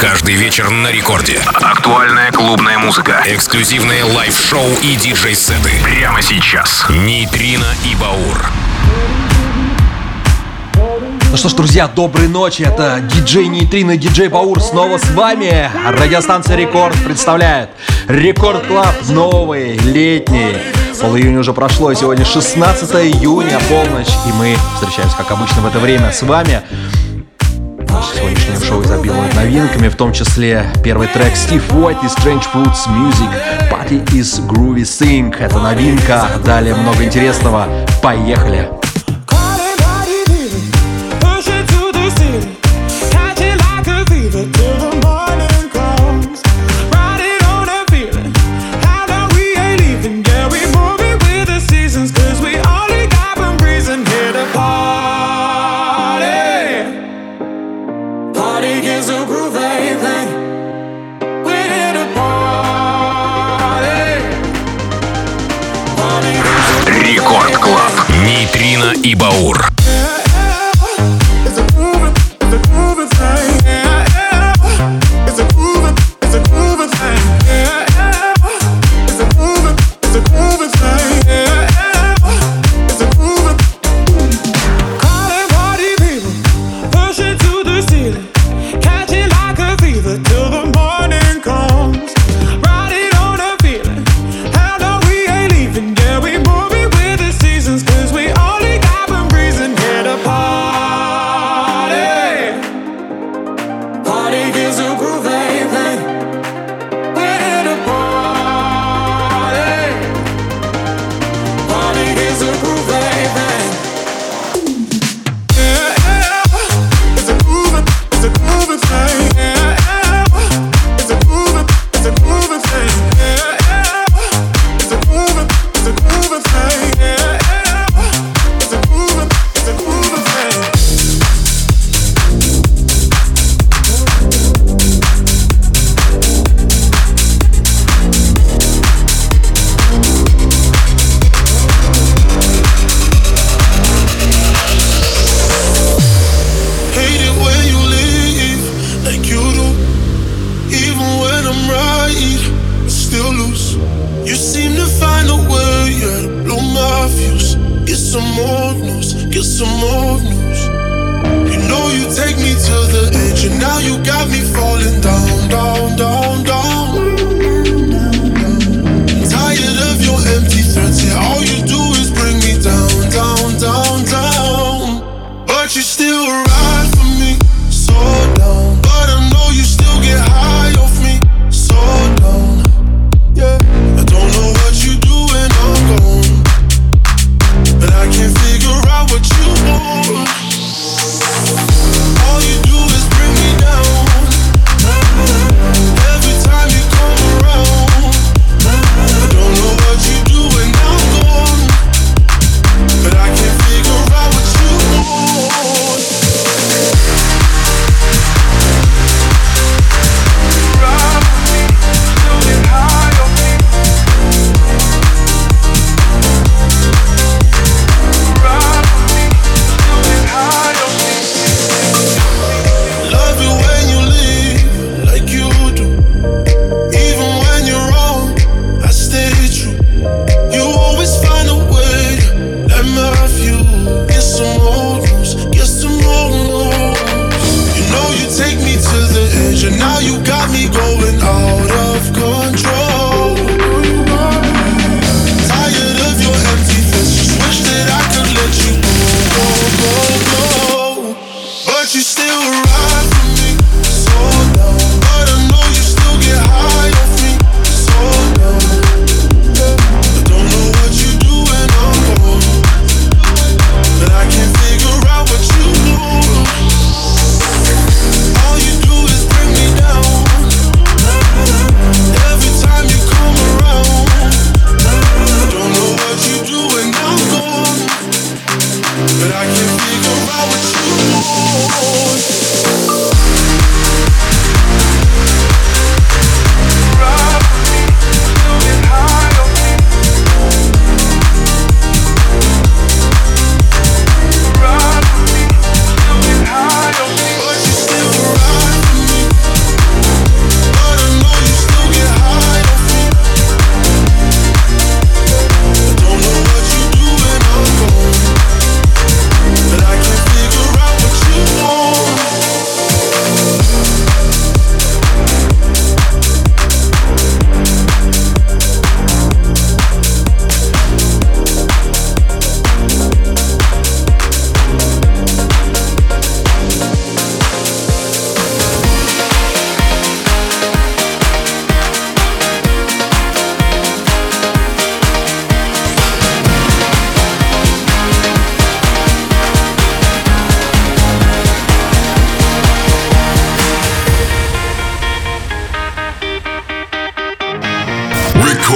Каждый вечер на рекорде. Актуальная клубная музыка. Эксклюзивные лайв-шоу и диджей-сеты. Прямо сейчас. Нейтрино и Баур. Ну что ж, друзья, доброй ночи. Это диджей Нейтрино и диджей Баур снова с вами. Радиостанция Рекорд представляет Рекорд Клаб новый, летний. Пол июня уже прошло, и сегодня 16 июня, полночь. И мы встречаемся, как обычно, в это время с вами. Наше сегодняшнее шоу изобилует новинками, в том числе первый трек Steve White и Strange Fruits Music Party is Groovy Thing. Это новинка, далее много интересного. Поехали! и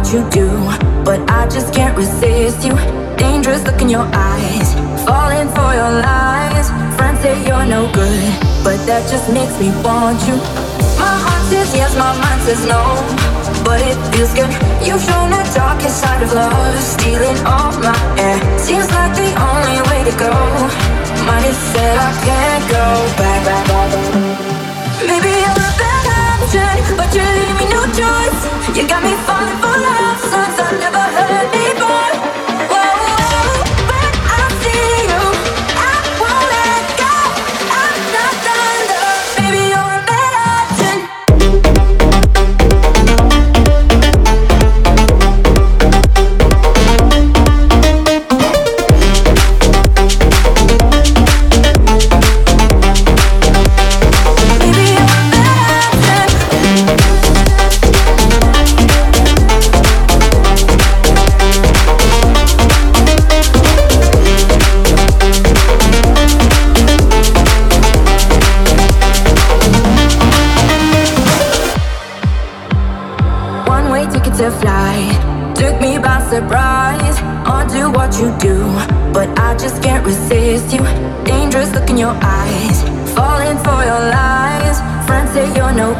What you do, but I just can't resist you. Dangerous look in your eyes, falling for your lies. Friends say you're no good, but that just makes me want you. My heart says yes, my mind says no, but it feels good. You've shown the darkest side of love, stealing all my air. Seems like the only way to go. Money said I can't go back, back, back. Maybe you're you leave me no choice. You got me falling for love, songs I've never heard before.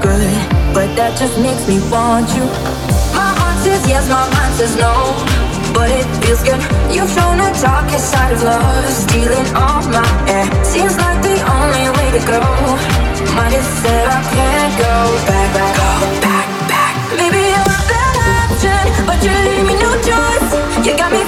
Good, but that just makes me want you. My heart says yes, my mind says no, but it feels good. You've shown the darkest side of love, stealing all my air. Seems like the only way to go. Might have said I can't go back, back, go back, back. Maybe you're a bad option, but you leave me no choice. You got me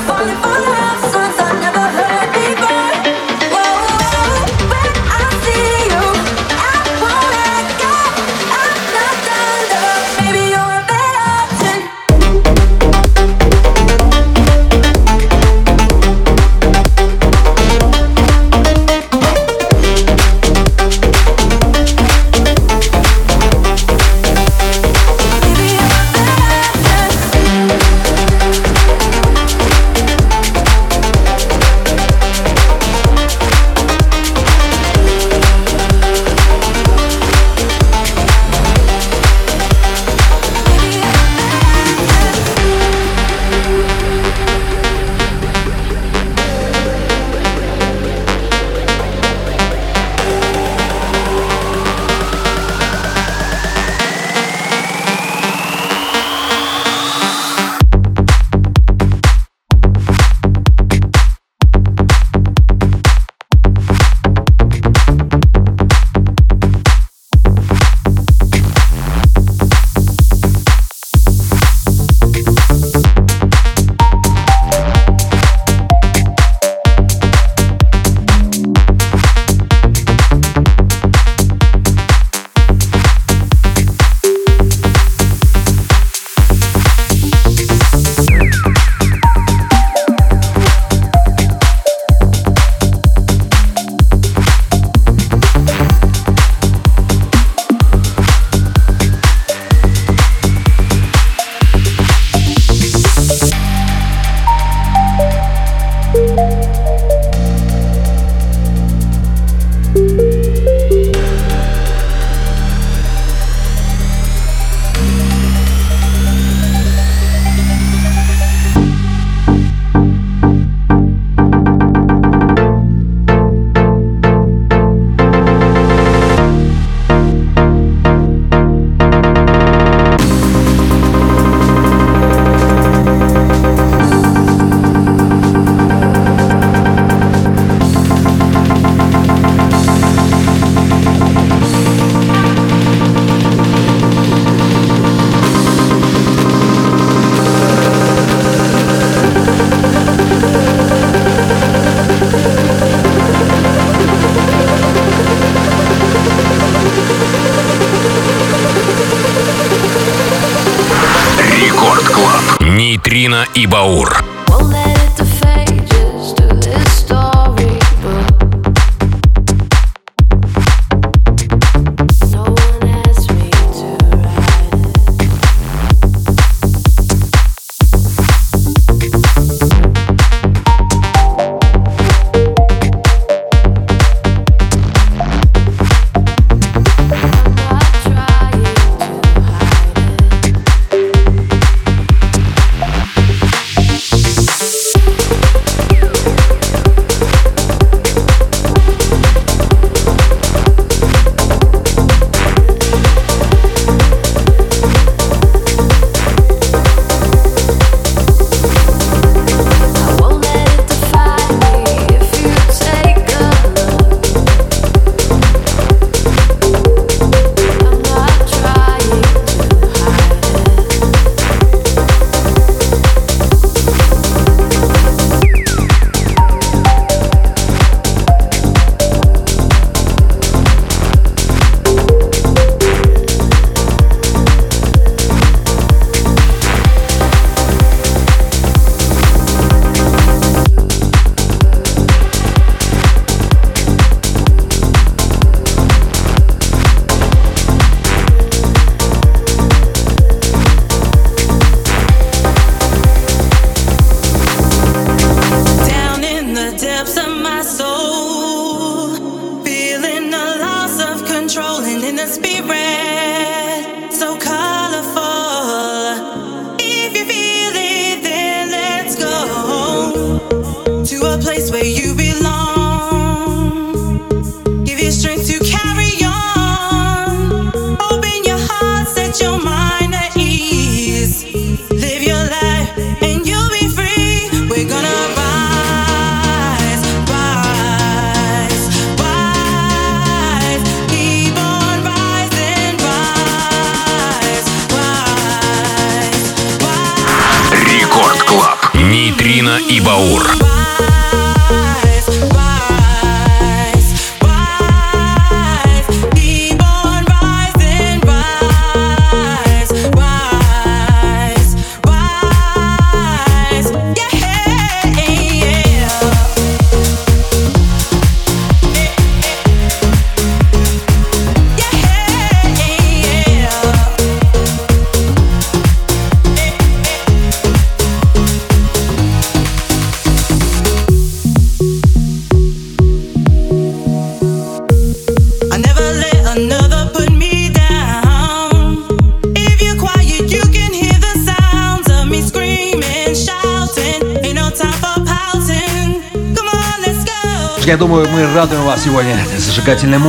Нейтрино и Баур.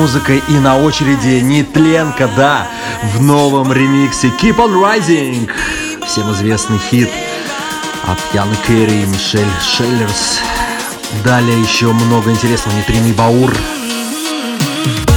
Музыкой. И на очереди Нетленко, да, в новом ремиксе Keep on Rising. Всем известный хит от Яны Керри и Мишель Шеллерс. Далее еще много интересного. Нитринный Баур. Нейтрино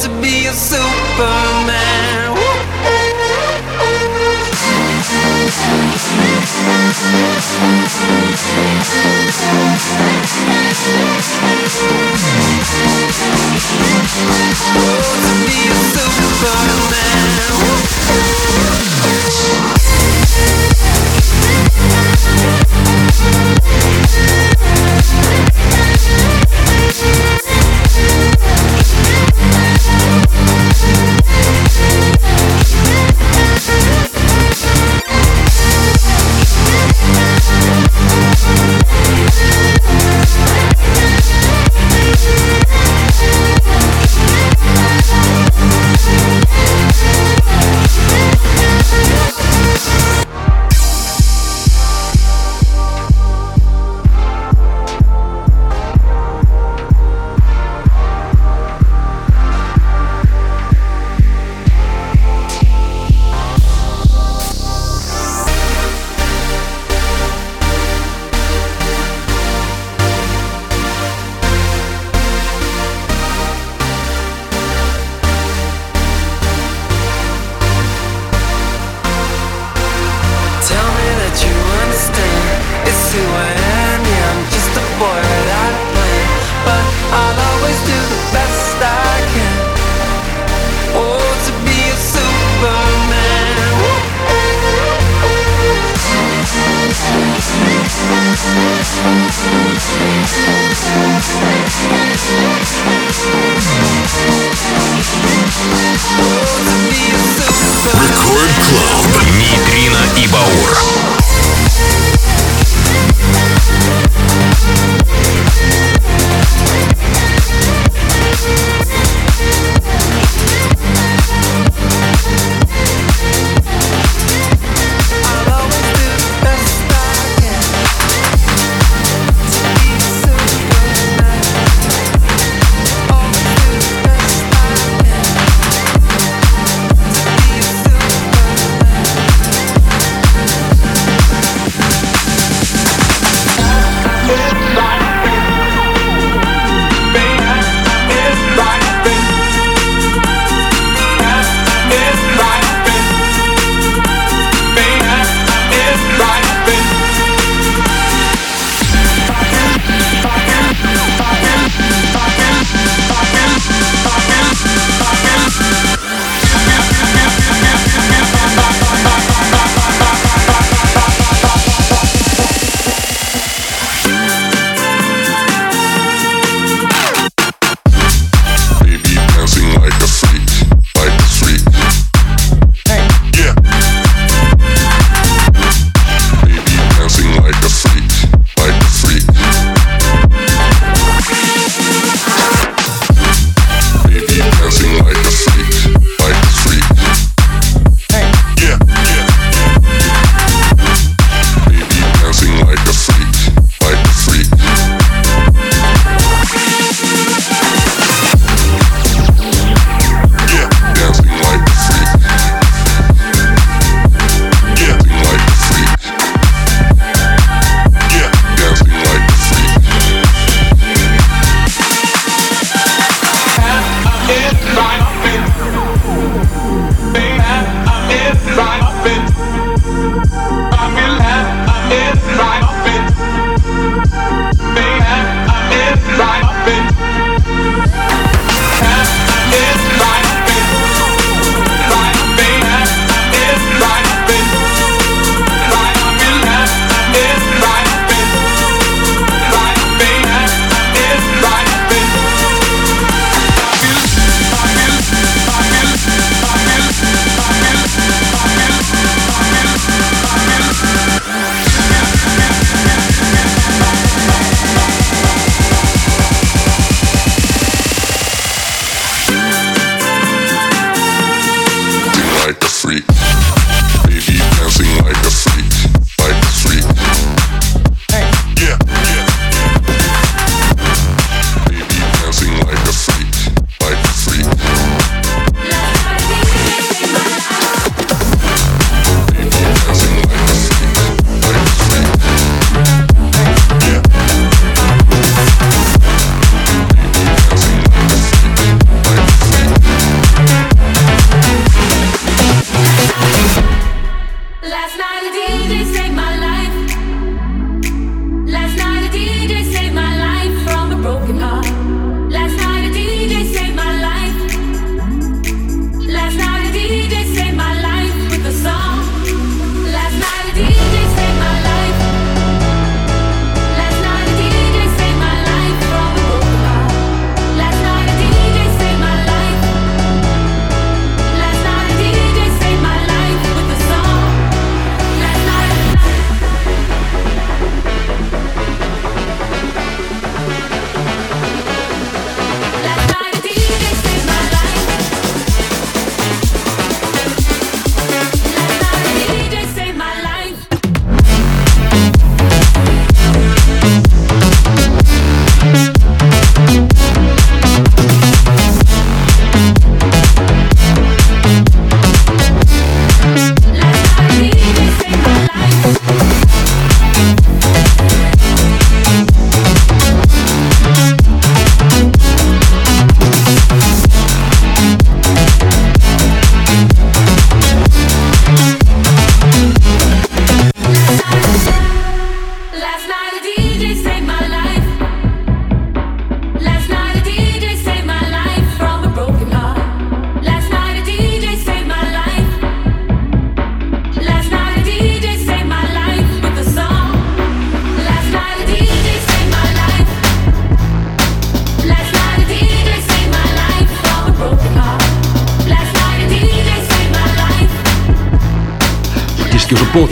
to be a superman. Oh, to be a superman.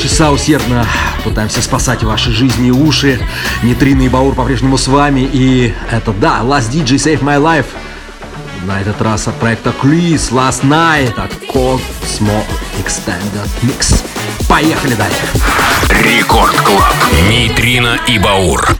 Полчаса усердно пытаемся спасать ваши жизни и уши. Нитрина и Баур по-прежнему с вами. И это, да, Last DJ Save My Life. На этот раз от проекта Clues Last Night от Cosmo Extended Mix. Поехали далее. Рекорд Клаб. Нейтрино и Баур.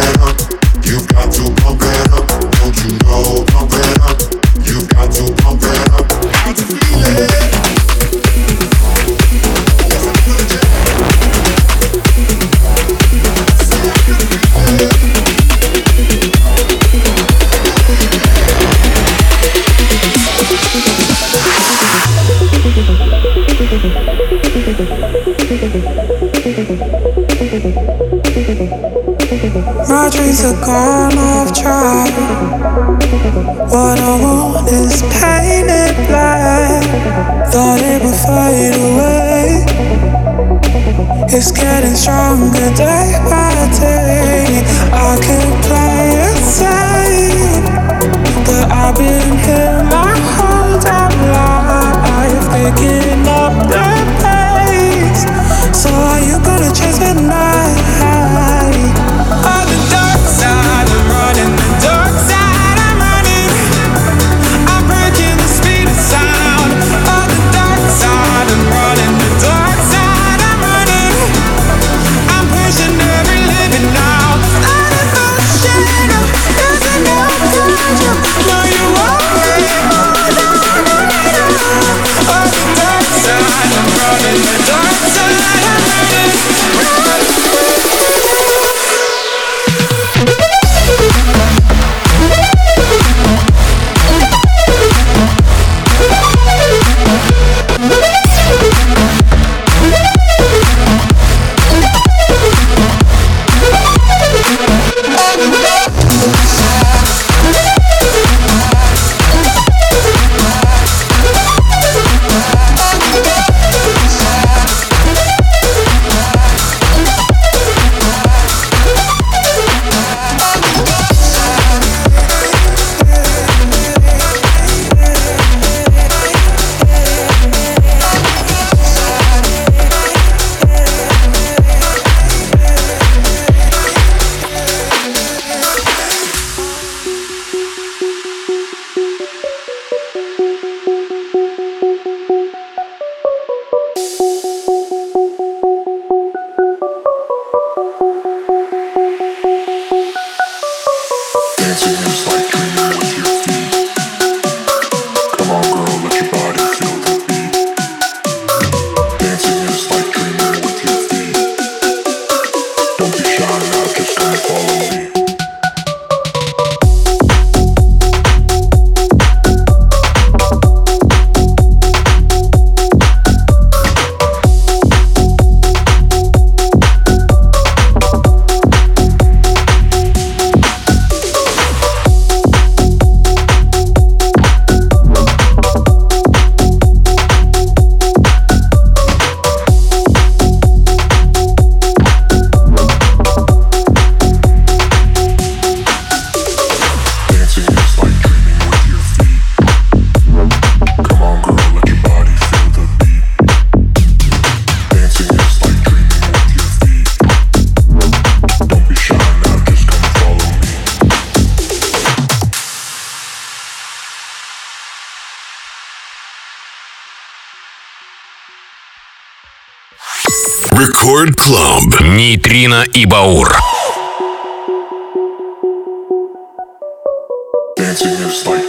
My dreams are gone off track. What I want is painted black. Thought it would fade away. It's getting stronger day by day. I could play it safe, but I've been here my whole damn life, picking up the pace. So are you gonna chase midnight? Record Club. Нейтрино и Баур. Dancing your spine.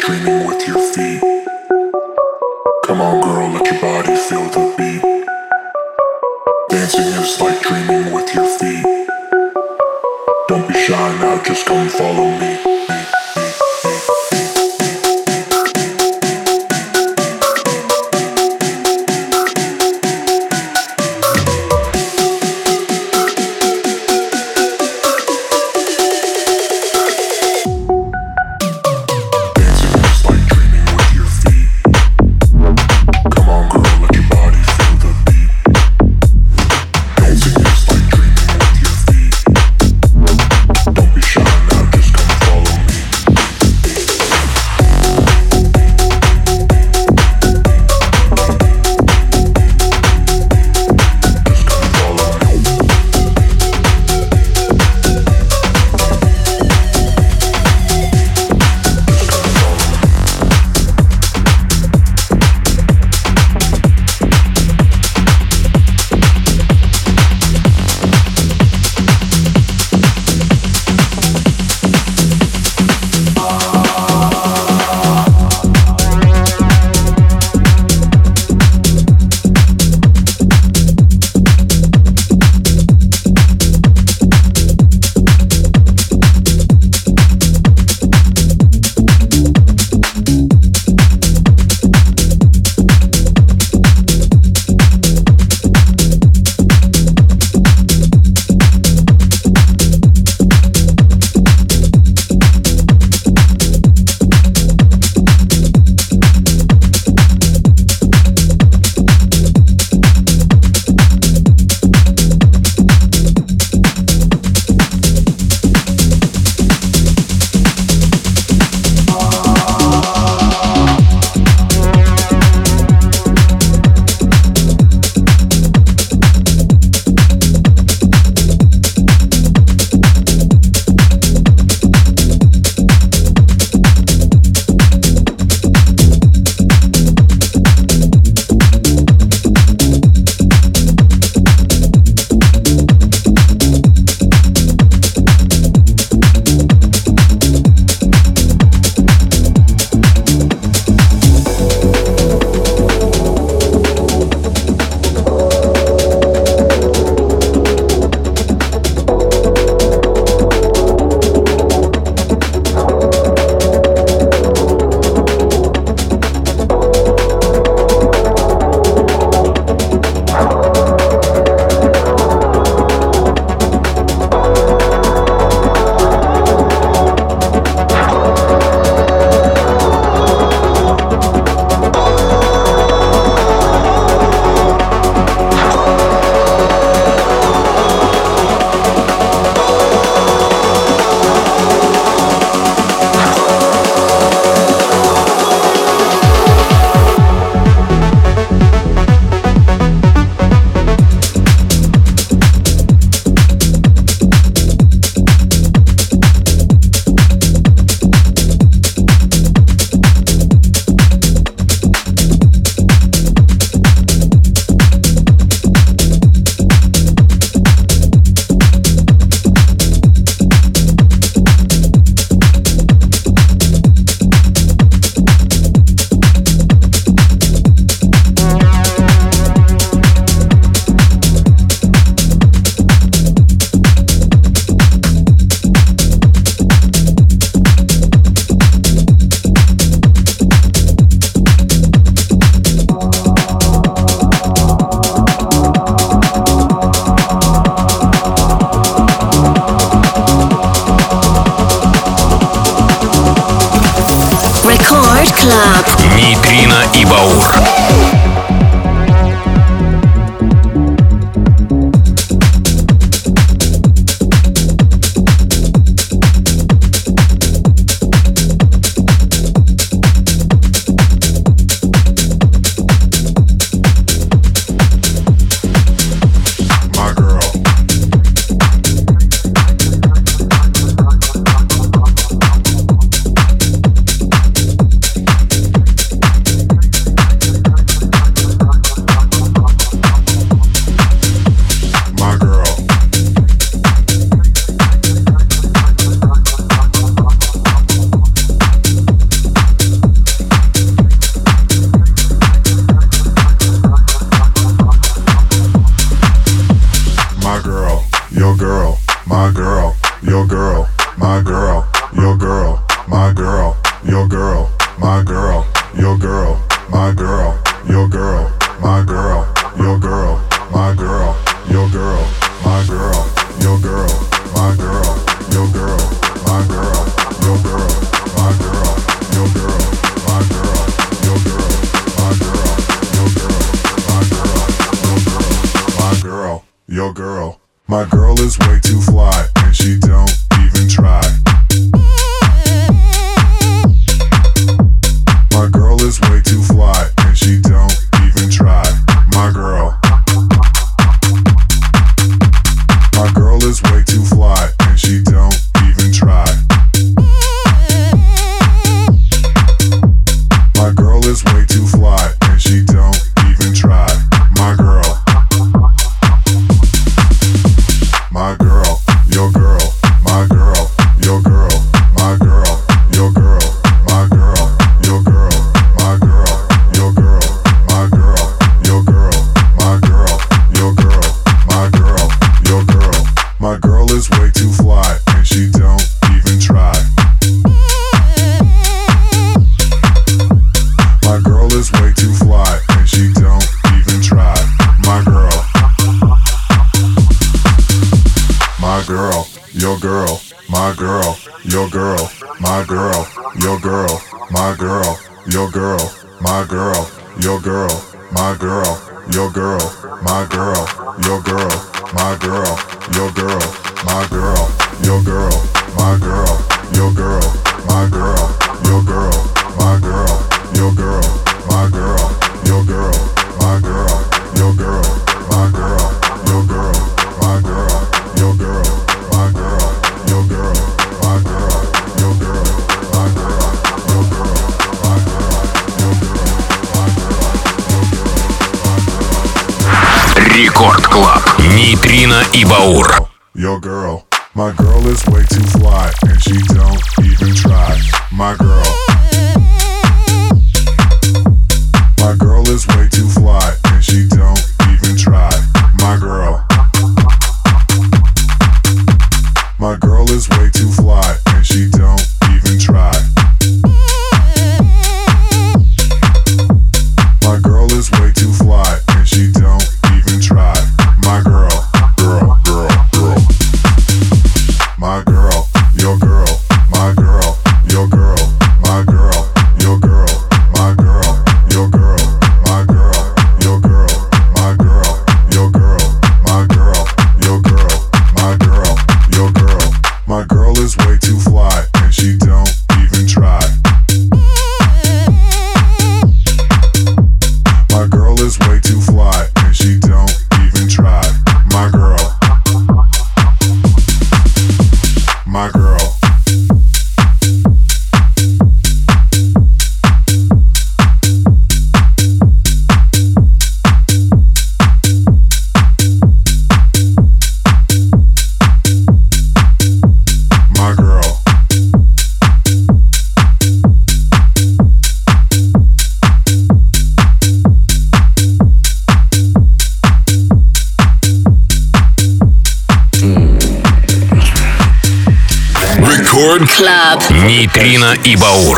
Нейтрино и Баур.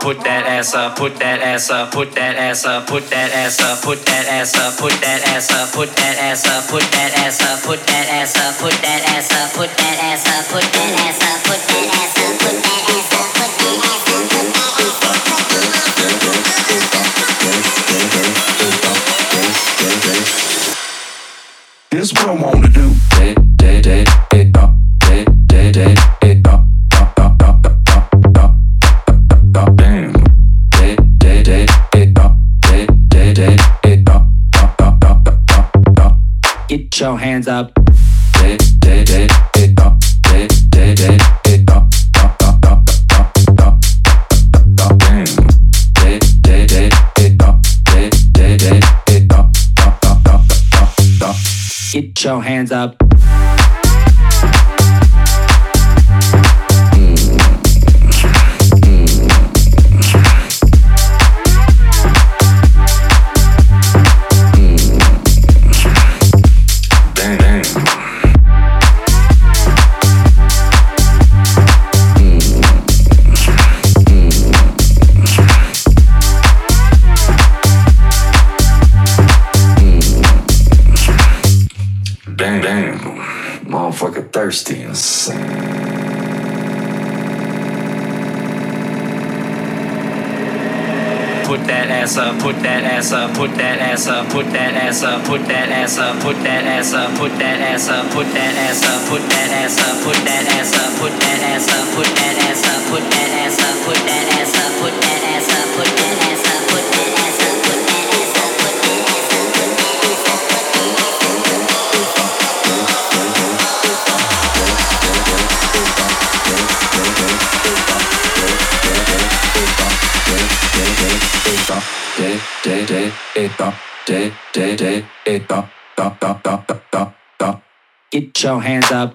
Put that ass up, put that ass up, put that ass up, put that ass up, put that ass up, put that ass up, put that ass up, put that ass up, put that ass up, put that ass up, put that ass up, put that ass up, put that ass up. your hands up. Get your hands up. And Put that ass up, put that ass up, put that ass up, put that ass up, put that ass up, put that ass up, put that ass up, put that ass up, put that ass up, put that ass up, put that ass up, put that ass up, put that ass up, put that ass up, put that ass up, put that ass up, put that ass up, put de de de e. Get your hands up.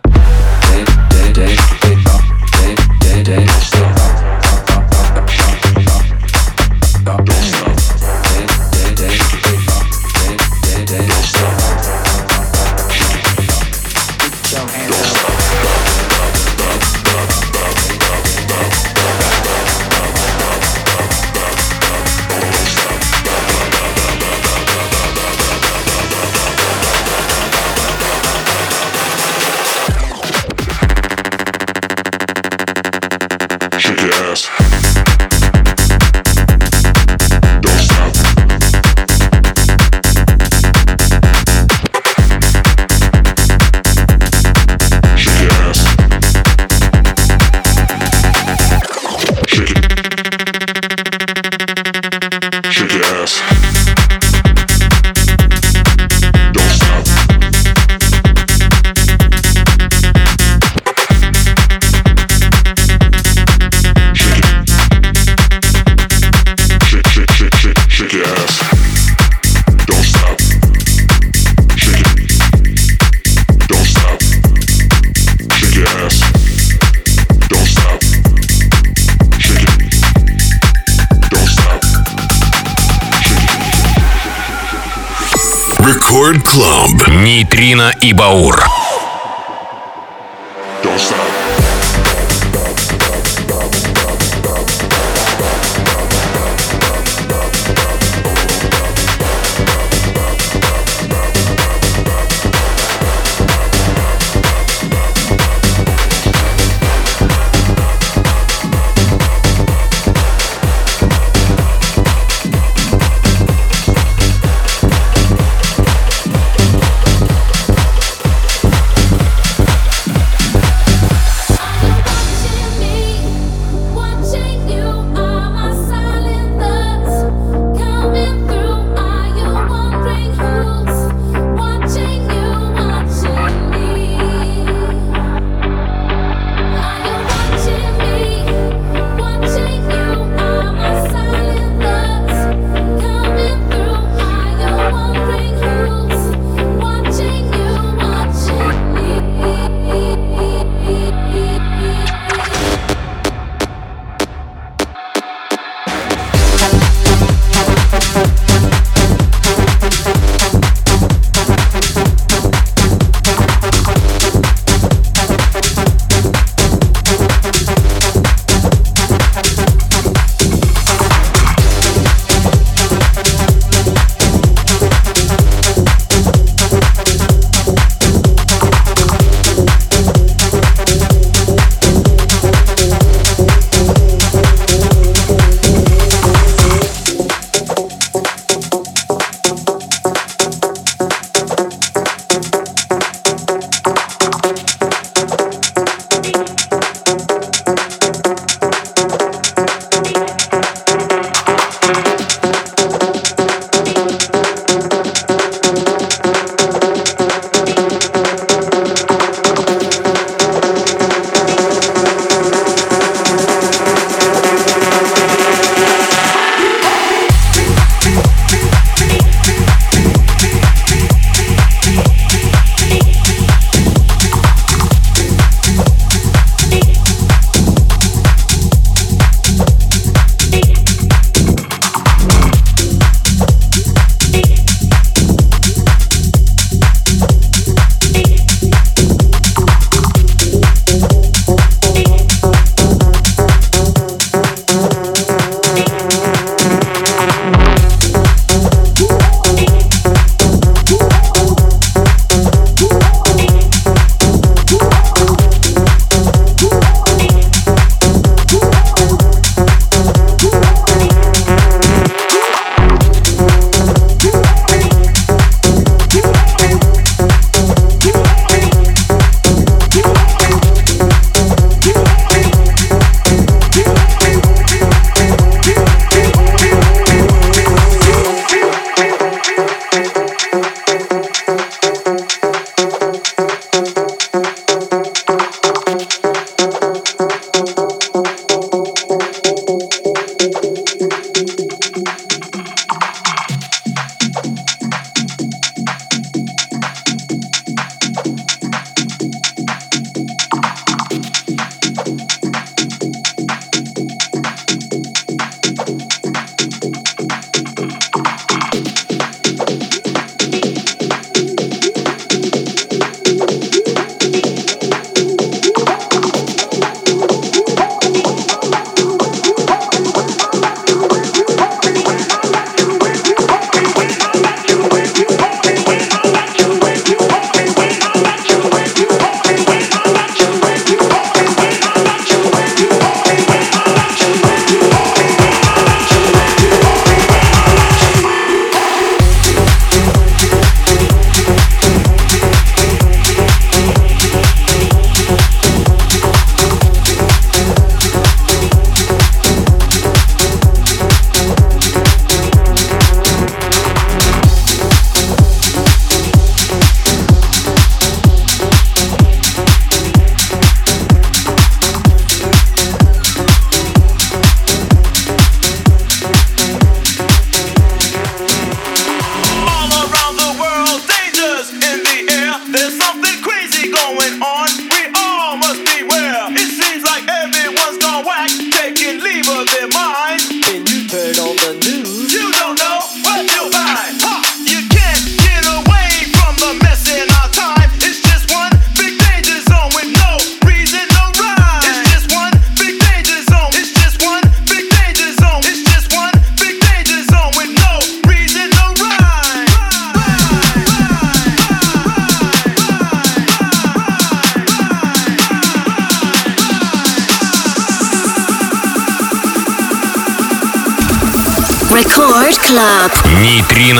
И Баур.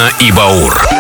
Нейтрино и Баур.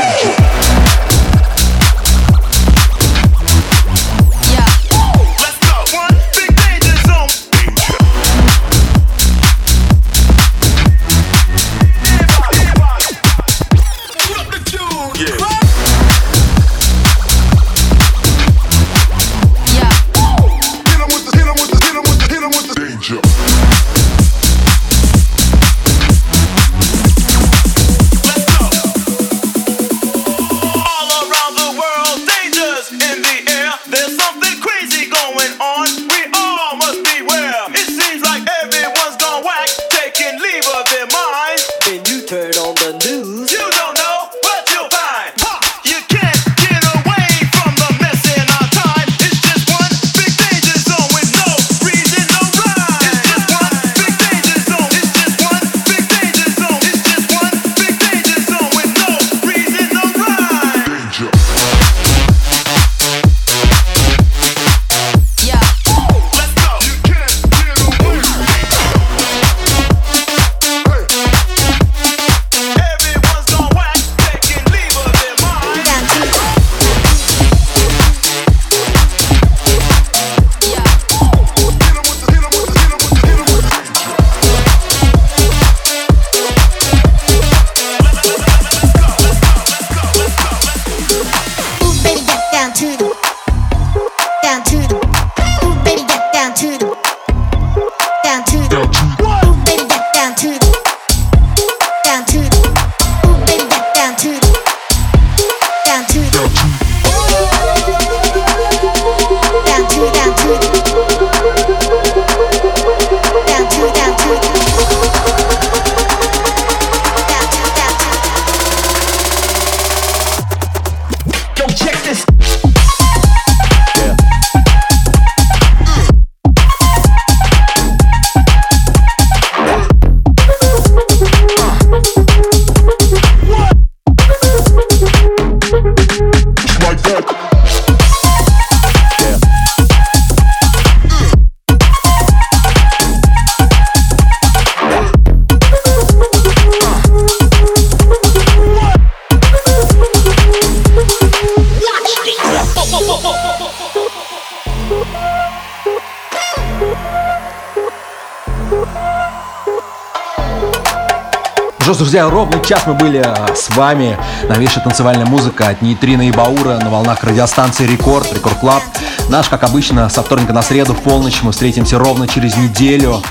Друзья, ровно час мы были а, с вами. Новейшая танцевальная музыка от Нейтрина и Баура на волнах радиостанции Рекорд, Рекорд Клаб. Наш, как обычно, со вторника на среду в полночь мы встретимся ровно через неделю.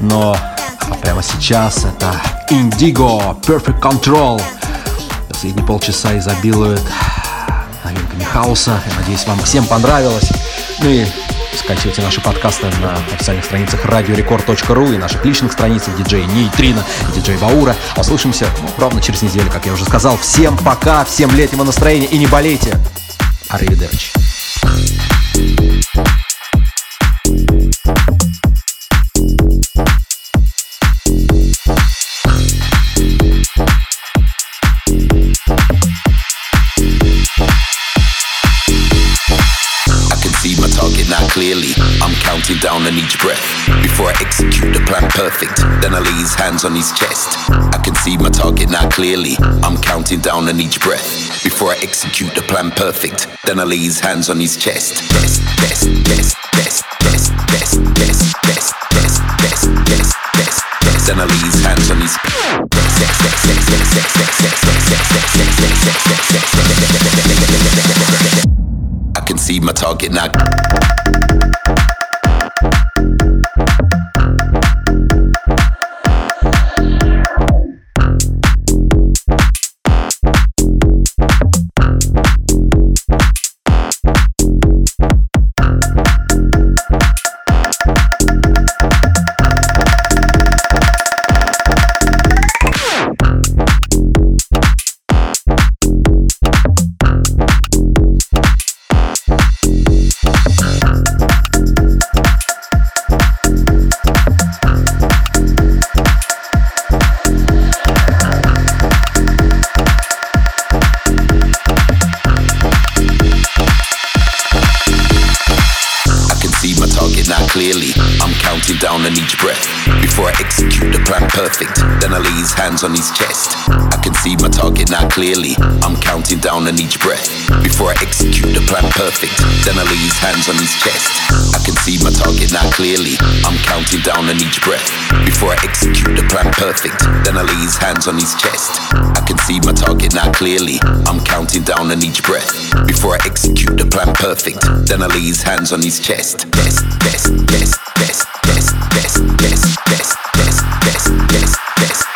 Но а прямо сейчас это Indigo Perfect Control. Последние полчаса изобилуют новинками хаоса. Я надеюсь, вам всем понравилось. Ну и Скачивайте наши подкасты на официальных страницах радиорекорд.ру и наших личных страницах диджей Нейтрина и диджей Баура. Услышимся ну, ровно через неделю, как я уже сказал. Всем пока, всем летнего настроения и не болейте. Аривидерчи. Down on each breath before I execute the plan perfect. Then I lay his hands on his chest. I can see my target now clearly. I'm counting down on each breath before I execute the plan perfect. Then I lay his hands on his chest. Best, best, best, best, best, best, best, best, best, best, best, best, best. Then I lay his hands on his I can see my target now. perfect. Then I lay his hands on his chest. I can see my target now clearly. I'm counting down on each breath. Before I execute the plan perfect, then I lay his hands on his chest. I can see my target now clearly. I'm counting down on each breath. Before I execute the plan perfect, then I lay his hands on his chest. I can see my target now clearly. I'm counting down on each breath. Before I execute the plan perfect, then I lay his hands on his chest. Chest yes, yes, yes,